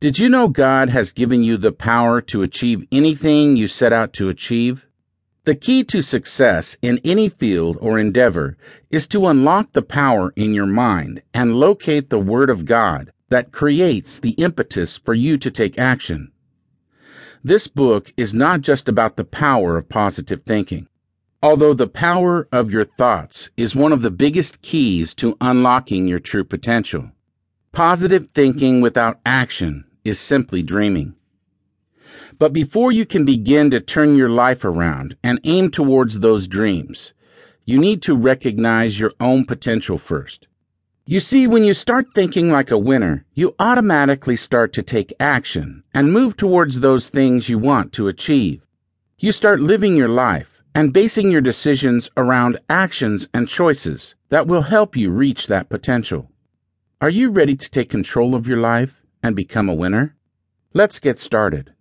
Did you know God has given you the power to achieve anything you set out to achieve? The key to success in any field or endeavor is to unlock the power in your mind and locate the Word of God that creates the impetus for you to take action. This book is not just about the power of positive thinking. Although the power of your thoughts is one of the biggest keys to unlocking your true potential, positive thinking without action is simply dreaming. But before you can begin to turn your life around and aim towards those dreams, you need to recognize your own potential first. You see, when you start thinking like a winner, you automatically start to take action and move towards those things you want to achieve. You start living your life and basing your decisions around actions and choices that will help you reach that potential. Are you ready to take control of your life and become a winner? Let's get started.